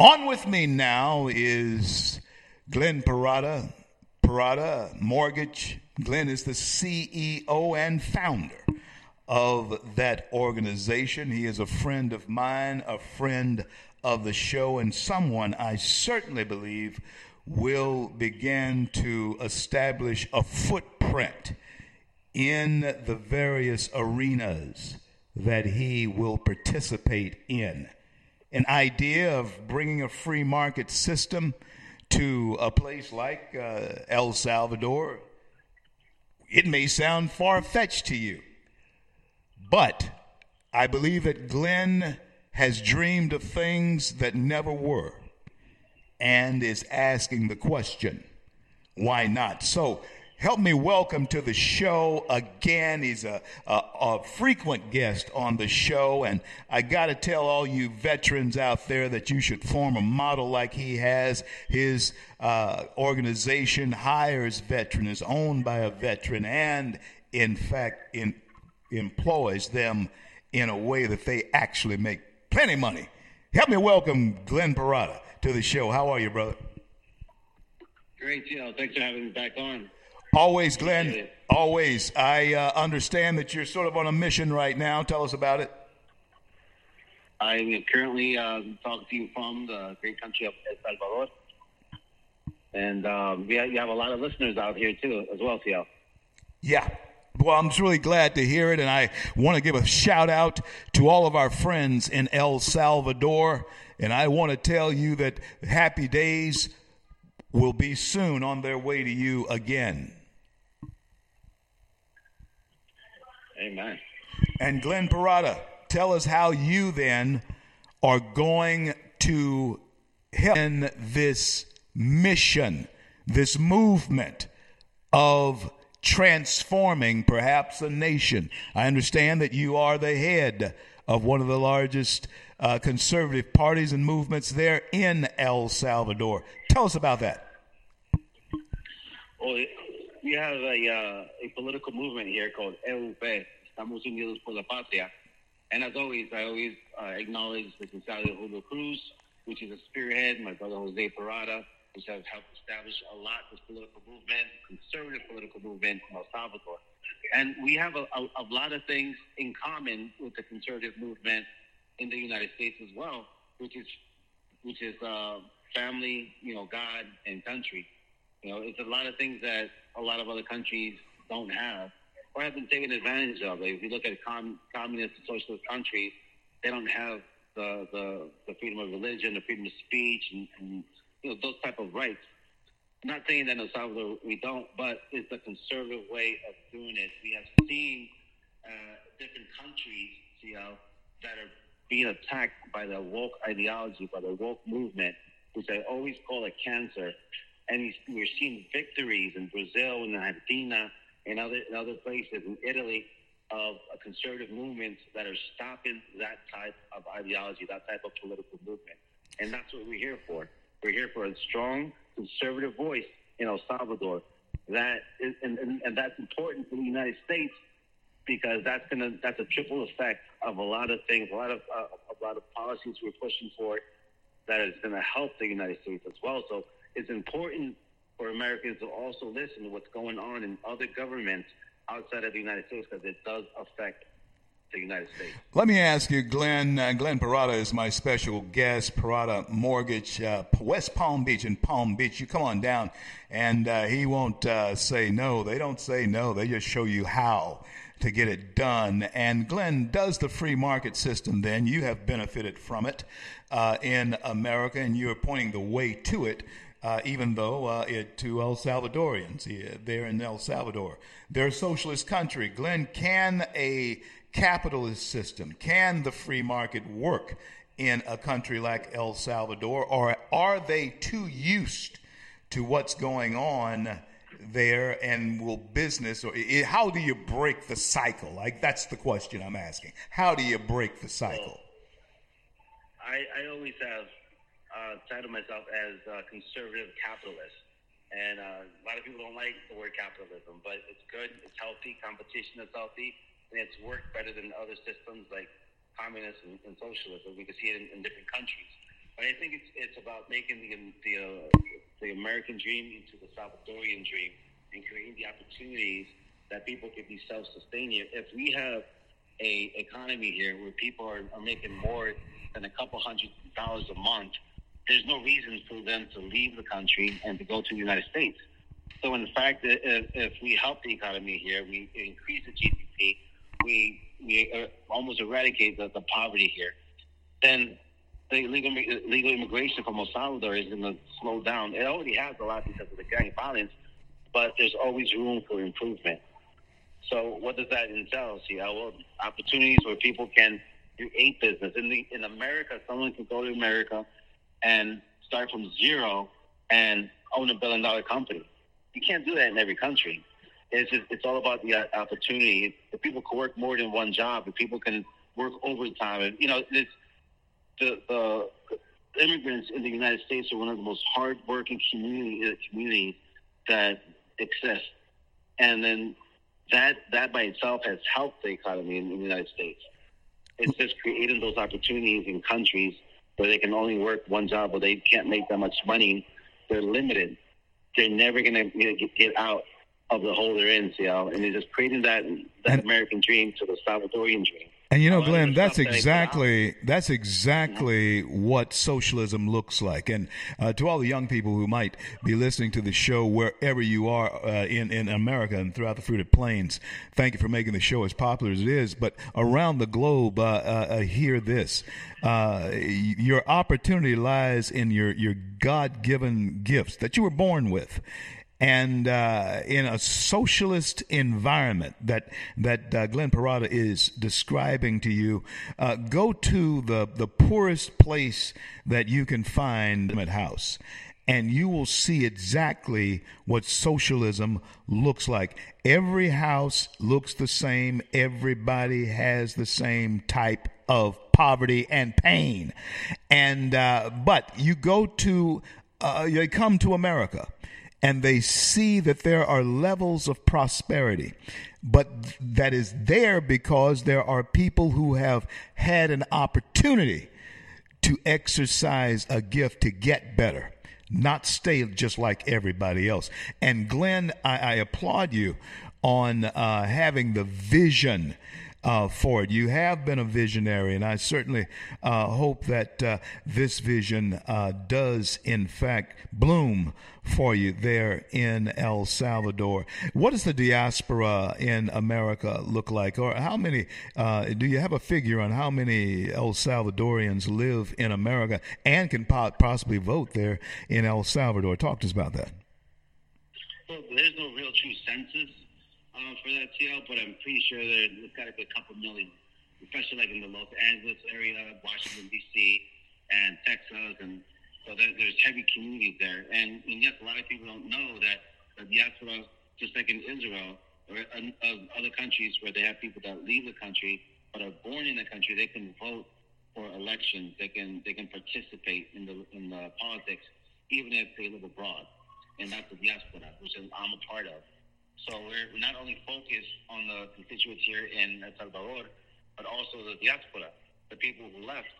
On with me now is Glenn Parada. Parada Mortgage. Glenn is the CEO and founder of that organization. He is a friend of mine, a friend of the show, and someone I certainly believe will begin to establish a footprint in the various arenas that he will participate in. An idea of bringing a free market system to a place like uh, El Salvador, it may sound far fetched to you, but I believe that Glenn has dreamed of things that never were and is asking the question, why not? So, help me welcome to the show again. He's a, a, a frequent guest on the show, and I got to tell all you veterans out there that you should form a model like he has. His uh, organization hires veterans, owned by a veteran, and in fact, in, employs them in a way that they actually make plenty money. Help me welcome Glenn Parada to the show. How are you, brother? Great, Joe. Thanks for having me back on. Always, Glenn. Always. I uh, understand that you're sort of on a mission right now. Tell us about it. I am currently uh, talking to you from the great country of El Salvador. And um, we have, you have a lot of listeners out here, too, as well, CL. Yeah. Well, I'm really glad to hear it. And I want to give a shout out to all of our friends in El Salvador. And I want to tell you that happy days will be soon on their way to you again. Amen. And Glenn Parada, tell us how you then are going to help in this mission, this movement of transforming perhaps a nation. I understand that you are the head of one of the largest uh, conservative parties and movements there in El Salvador. Tell us about that. Well, we have a, uh, a political movement here called EUP, Estamos Unidos por la Patria. And as always, I always uh, acknowledge the Gonzalo Julio Cruz, which is a spearhead, my brother Jose Parada, which has helped establish a lot of political movement, conservative political movement in El Salvador. And we have a, a, a lot of things in common with the conservative movement in the United States as well, which is which is uh, family, you know, God and country. You know, it's a lot of things that a lot of other countries don't have or have been taken advantage of. Like if you look at com- communist and socialist countries, they don't have the, the, the freedom of religion, the freedom of speech, and, and you know those type of rights. I'm not saying that in El Salvador we don't, but it's a conservative way of doing it. We have seen uh, different countries, you know, that are being attacked by the woke ideology, by the woke movement, which I always call a cancer. And we're seeing victories in Brazil and Argentina and other, and other places in Italy of conservative movements that are stopping that type of ideology, that type of political movement. And that's what we're here for. We're here for a strong conservative voice in El Salvador. That is, and, and, and that's important for the United States because that's gonna that's a triple effect of a lot of things, a lot of uh, a lot of policies we're pushing for that is going to help the United States as well. So it's important for Americans to also listen to what's going on in other governments outside of the United States because it does affect the United States. Let me ask you, Glenn. Uh, Glenn Parada is my special guest. Parada Mortgage, uh, West Palm Beach in Palm Beach. You come on down, and uh, he won't uh, say no. They don't say no. They just show you how to get it done. And Glenn does the free market system. Then you have benefited from it uh, in America, and you are pointing the way to it. Uh, even though uh, it to El Salvadorians, they're in El Salvador. They're a socialist country. Glenn, can a capitalist system? Can the free market work in a country like El Salvador, or are they too used to what's going on there? And will business, or how do you break the cycle? Like that's the question I'm asking. How do you break the cycle? I, I always have uh, titled myself as a conservative capitalist. And uh, a lot of people don't like the word capitalism, but it's good, it's healthy, competition is healthy and it's worked better than other systems like communism and, and socialism. We can see it in, in different countries. But I think it's it's about making the the uh, the American dream into the Salvadorian dream and creating the opportunities that people can be self-sustaining. If we have a economy here where people are, are making more than a couple hundred dollars a month, there's no reason for them to leave the country and to go to the United States. So, in fact, if, if we help the economy here, we increase the GDP, we we uh, almost eradicate the, the poverty here, then the legal legal immigration from El Salvador is going to slow down. It already has a lot because of the gang violence, but there's always room for improvement. So, what does that entail? See, well, opportunities where people can create business in the in America. Someone can go to America and start from zero and own a billion dollar company. You can't do that in every country. It's just, it's all about the opportunity. If people can work more than one job, if people can work overtime, and you know, it's the, the immigrants in the United States are one of the most hardworking community uh, communities that exist, and then that that by itself has helped the economy in, the United States. It's just creating those opportunities in countries where they can only work one job or they can't make that much money. They're limited. They're never going to get out of the hole they're in, know, and they're just creating that that and, American dream to the Salvadorian dream. And you know, Glenn, that's exactly that's exactly what socialism looks like. And uh, to all the young people who might be listening to the show wherever you are uh, in in America and throughout the fruited plains, thank you for making the show as popular as it is. But around the globe, uh, uh, uh hear this: uh, your opportunity lies in your your God given gifts that you were born with and uh, in a socialist environment that that uh, Glenn Parada is describing to you, uh, go to the the poorest place that you can find at house. And you will see exactly what socialism looks like. Every house looks the same. Everybody has the same type of poverty and pain. And uh, but you go to uh, you come to America and they see that there are levels of prosperity. But that is there because there are people who have had an opportunity to exercise a gift to get better, not stay just like everybody else. And Glenn, I, I applaud you on uh, having the vision uh, for it. You have been a visionary, and I certainly uh, hope that uh, this vision uh, does, in fact, bloom for you there in El Salvador. What does the diaspora in America look like, or how many? Uh, do you have a figure on how many El Salvadorians live in America and can possibly vote there in El Salvador? Talk to us about that. Well, there's no real true census uh, for that CL, but I'm pretty sure that it's got to be a couple million, especially like in the Los Angeles area, Washington D.C., and Texas, and so there, there's heavy communities there. And, and yes, a lot of people don't know that the diaspora, just like in Israel or in, other countries where they have people that leave the country but are born in the country, they can vote for elections. They can they can participate in the in the politics, even if they live abroad. And that's the diaspora, which I'm a part of. So we're not only focused on the constituents here in El Salvador, but also the diaspora, the people who left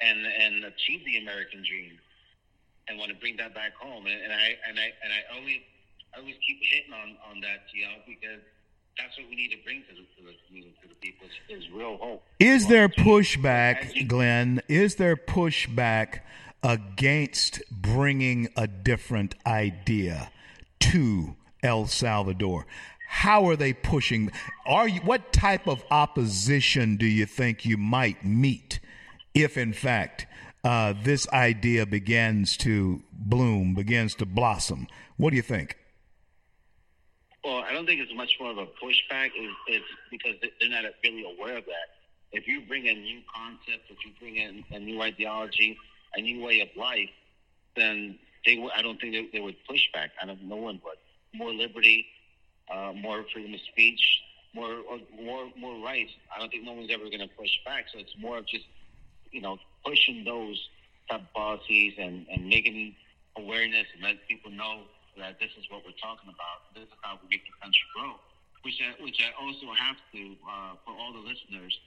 and and achieved the American dream and want to bring that back home. And, and I and I and I always I always keep hitting on on that, you know, because that's what we need to bring to the, to the to the people is real hope. Is there pushback, Glenn? Is there pushback against bringing a different idea to El Salvador. How are they pushing? Are you, what type of opposition do you think you might meet if, in fact, uh, this idea begins to bloom, begins to blossom? What do you think? Well, I don't think it's much more of a pushback. It's, it's because they're not really aware of that. If you bring a new concept, if you bring in a new ideology, a new way of life, then they. I don't think they, they would push back. I don't. No one would more liberty, uh, more freedom of speech, more more more rights. I don't think no one's ever going to push back. So it's more of just you know pushing those type of policies and and making awareness and let people know that this is what we're talking about. This is how we make the country grow. Which I, which I also have to uh, for all the listeners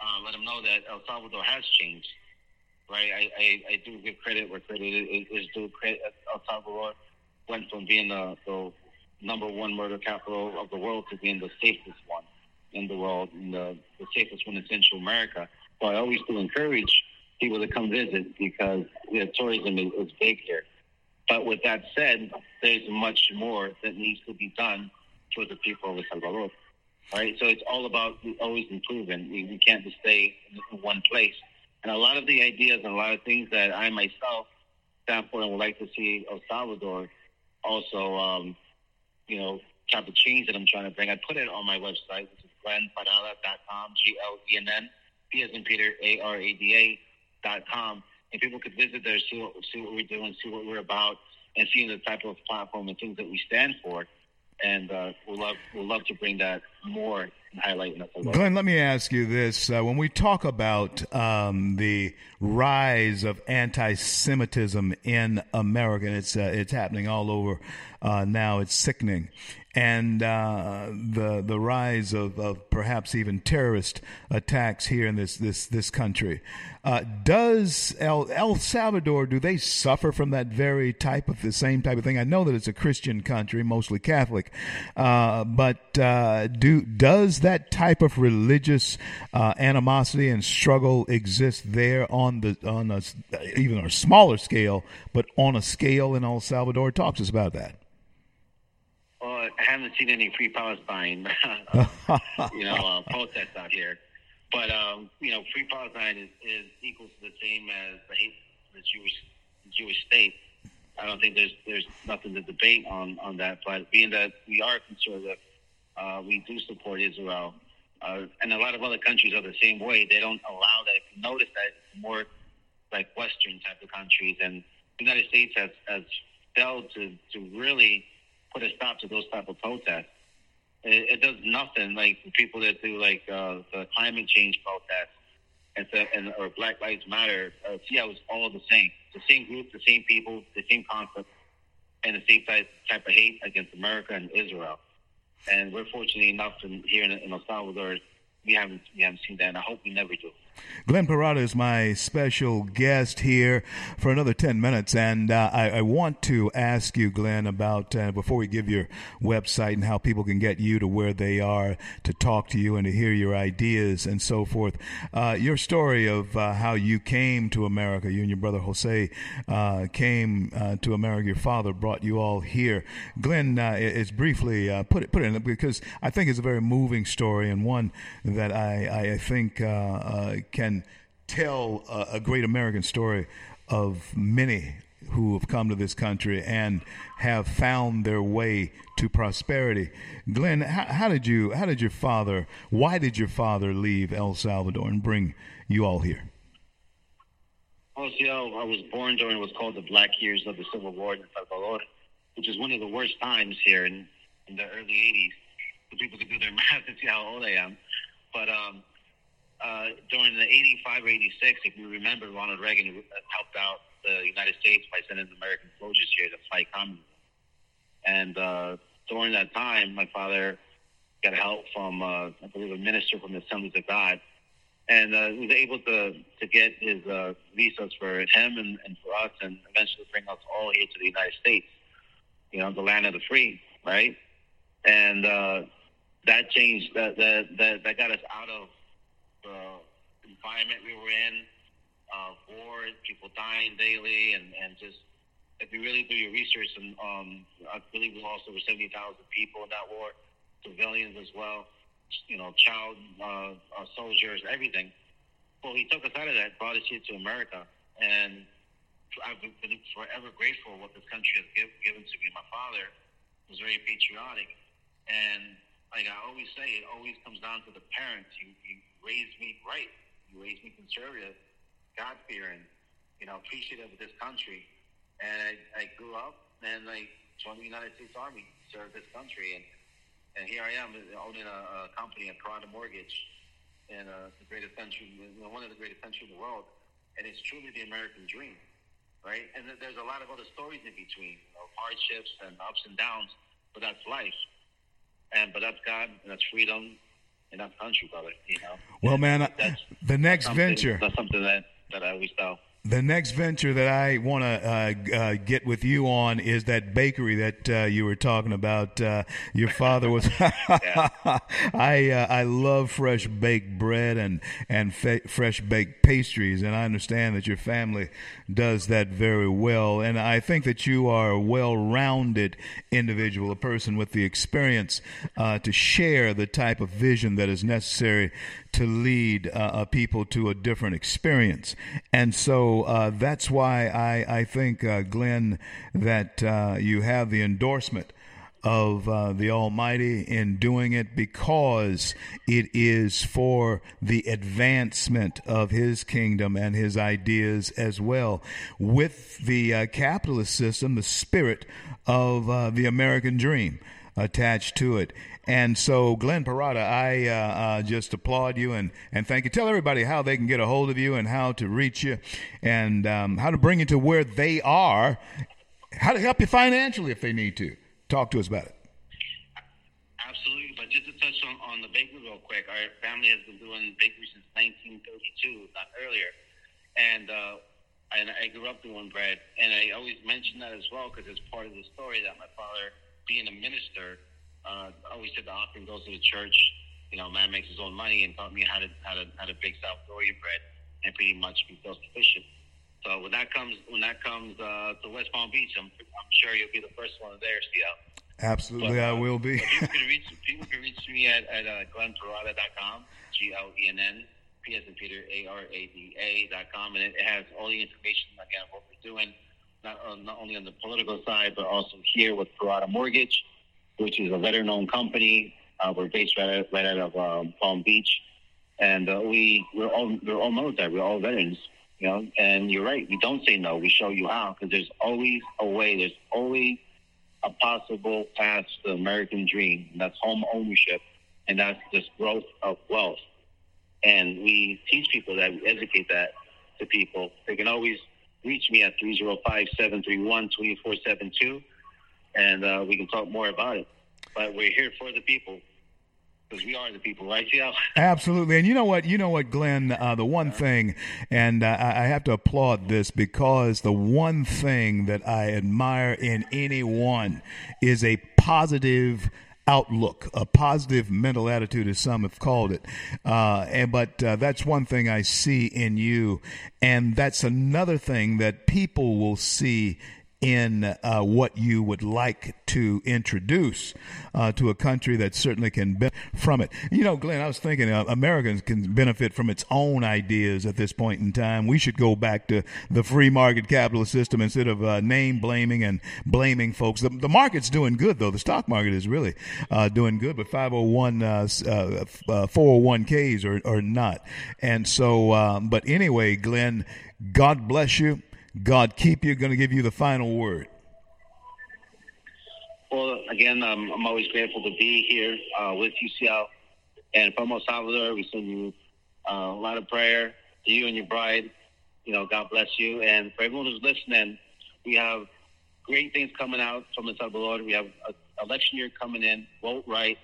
uh, let them know that El Salvador has changed. right? I, I, I do give credit where credit is, is due. Credit, El Salvador went from being the, the number one murder capital of the world to being the safest one in the world, and the, the safest one in Central America. So I always do encourage people to come visit because you know, tourism is, is big here. But with that said, there's much more that needs to be done for the people of El Salvador. Right? So it's all about always improving. We, we can't just stay in one place. And a lot of the ideas and a lot of things that I myself stand for and would like to see El Salvador also, um, you know, type of change that I'm trying to bring. I put it on my website, which is glennparada.com, G-L-E-N-N, P as in Peter, A-R-A-D-A dot com. And people could visit there, see what, see what we're doing, see what we're about, and see the type of platform and things that we stand for and uh, we'll love we'll love to bring that more and highlight in Glenn, let me ask you this: uh, when we talk about um, the rise of anti-Semitism in America, and it's uh, it's happening all over uh, now. It's sickening and uh, the the rise of, of perhaps even terrorist attacks here in this this this country. Uh, does El, El Salvador do they suffer from that very type of the same type of thing? I know that it's a Christian country, mostly Catholic, uh, but uh, do does that type of religious uh, animosity and struggle exist there on the on a, even a smaller scale, but on a scale in El Salvador? Talk to us about that. I haven't seen any free Palestine, you know, uh, protests out here. But um, you know, free Palestine is, is equal to the same as the the Jewish the Jewish state. I don't think there's there's nothing to debate on on that. But being that we are conservative, uh, we do support Israel, uh, and a lot of other countries are the same way. They don't allow that. If you notice that it's more like Western type of countries, and the United States has has failed to to really put a stop to those type of protests. It, it does nothing like people that do like uh, the climate change protests and, and or Black Lives Matter. Uh, see, how it's all the same, the same group, the same people, the same concept, and the same type type of hate against America and Israel. And we're fortunate enough here in, in El Salvador, we haven't we haven't seen that, and I hope we never do. Glenn Parada is my special guest here for another 10 minutes. And uh, I, I, want to ask you, Glenn, about uh, before we give your website and how people can get you to where they are to talk to you and to hear your ideas and so forth. Uh, your story of uh, how you came to America, you and your brother Jose uh, came uh, to America. Your father brought you all here. Glenn, is briefly put it put it in because I think it's a very moving story and one that I, I think can tell a, a great American story of many who have come to this country and have found their way to prosperity. Glenn, how, how, did you, how did your father, why did your father leave El Salvador and bring you all here? Well, see, I was born during what's called the Black Years of the Civil War in El Salvador, which is one of the worst times here in, in the early 80s. For people to do their math and see how old I am. But um, uh, during the 85 or 86, if you remember, Ronald Reagan helped out the United States by sending American soldiers here to fight communism. And uh, during that time, my father got help from, uh, I believe, a minister from the Assemblies of God. And uh, was able to, to get his uh, visas for him and, and for us, and eventually bring us all here to the United States, you know, the land of the free, right? And uh, that changed, that, that, that, that got us out of environment we were in, uh, war, people dying daily, and, and just if you really do your research, and um, I believe we lost over 70,000 people in that war, civilians as well, you know, child uh, uh, soldiers, everything. Well, he took us out of that, brought us here to America, and I've been forever grateful what this country has give, given to me. My father was very patriotic, and like I always say, it always comes down to the parents. You, you raised me right. Raised me conservative, God fearing, you know, appreciative of this country. And I, I grew up and I joined the United States Army, served this country, and and here I am owning a, a company, a Parada Mortgage, in uh, the greatest country, one of the greatest countries in the world. And it's truly the American dream, right? And there's a lot of other stories in between, you know, hardships and ups and downs, but that's life. And but that's God, and that's freedom, in our country, brother. You know. Well, man, that's, the next venture. That's something that that I always tell The next venture that I want to uh, uh, get with you on is that bakery that uh, you were talking about. Uh, your father was. I uh, I love fresh baked bread and and fa- fresh baked pastries, and I understand that your family does that very well. And I think that you are a well-rounded individual, a person with the experience uh, to share the type of vision that is necessary to lead uh, people to a different experience. And so uh, that's why I, I think, uh, Glenn, that uh, you have the endorsement of uh, the Almighty in doing it because it is for the advancement of His kingdom and His ideas as well. With the uh, capitalist system, the spirit of uh, the American dream attached to it. And so, Glenn Parada, I uh, uh, just applaud you and, and thank you. Tell everybody how they can get a hold of you and how to reach you and um, how to bring you to where they are, how to help you financially if they need to. Talk to us about it. Absolutely. But just to touch on, on the bakery real quick, our family has been doing bakery since 1932, not earlier. And, uh, and I grew up doing bread. And I always mention that as well because it's part of the story that my father, being a minister, uh, always said the offering goes to the church. You know, man makes his own money and taught me how to how to how to bake South Florida bread and pretty much be self sufficient. So when that comes when that comes uh, to West Palm Beach, I'm I'm sure you'll be the first one there, CL. Absolutely, but, uh, I will be. people can reach people can reach me at at uh, glennparada.com, G L E N N P S and Peter A R A D A dot com, and it, it has all the information again of what we're doing, not uh, not only on the political side, but also here with Parada Mortgage which is a veteran-owned company. Uh, we're based right out, right out of um, Palm Beach, and uh, we we're all we're all military. We're all veterans, you know. And you're right. We don't say no. We show you how because there's always a way. There's always a possible path to the American dream. And that's home ownership, and that's this growth of wealth. And we teach people that, we educate that to people. They can always reach me at 305 731 2472 and uh, we can talk more about it. But we're here for the people because we are the people, right, Joe? Absolutely. And you know what? You know what, Glenn? Uh, the one thing, and uh, I have to applaud this because the one thing that I admire in anyone is a positive outlook, a positive mental attitude, as some have called it. Uh, and, but uh, that's one thing I see in you, and that's another thing that people will see in uh, what you would like to introduce uh, to a country that certainly can benefit from it. You know, Glenn, I was thinking uh, Americans can benefit from its own ideas at this point in time. We should go back to the free market capitalist system instead of uh, name blaming and blaming folks. The, the, market's doing good, though. The stock market is really uh, doing good, but 501, 401ks uh, are, are not. And so, um, but anyway, Glenn, God bless you. God keep you. Going to give you the final word. Well, again, um, I'm always grateful to be here uh, with you CL. And from El Salvador, we send you uh, a lot of prayer to you and your bride. You know, God bless you. And for everyone who's listening, we have great things coming out from El Salvador. We have an election year coming in. Vote right.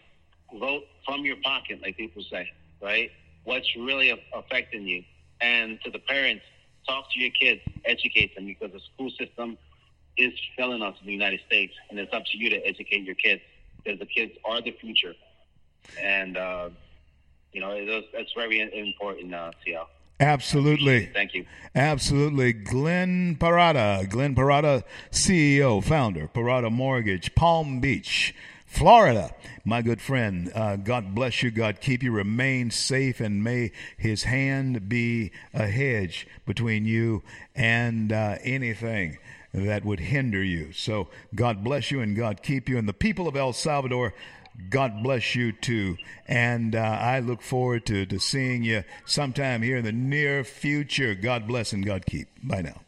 Vote from your pocket, like people say, right? What's really affecting you? And to the parents, talk to your kids, educate them because the school system is failing us in the United States, and it's up to you to educate your kids because the kids are the future, and uh, you know it, that's very important, uh, CL. Absolutely. Thank you. Absolutely. Glenn Parada, Glenn Parada, CEO, founder, Parada Mortgage, Palm Beach. Florida, my good friend, uh, God bless you. God keep you. Remain safe, and may His hand be a hedge between you and uh, anything that would hinder you. So, God bless you, and God keep you. And the people of El Salvador, God bless you too. And uh, I look forward to, to seeing you sometime here in the near future. God bless and God keep. Bye now.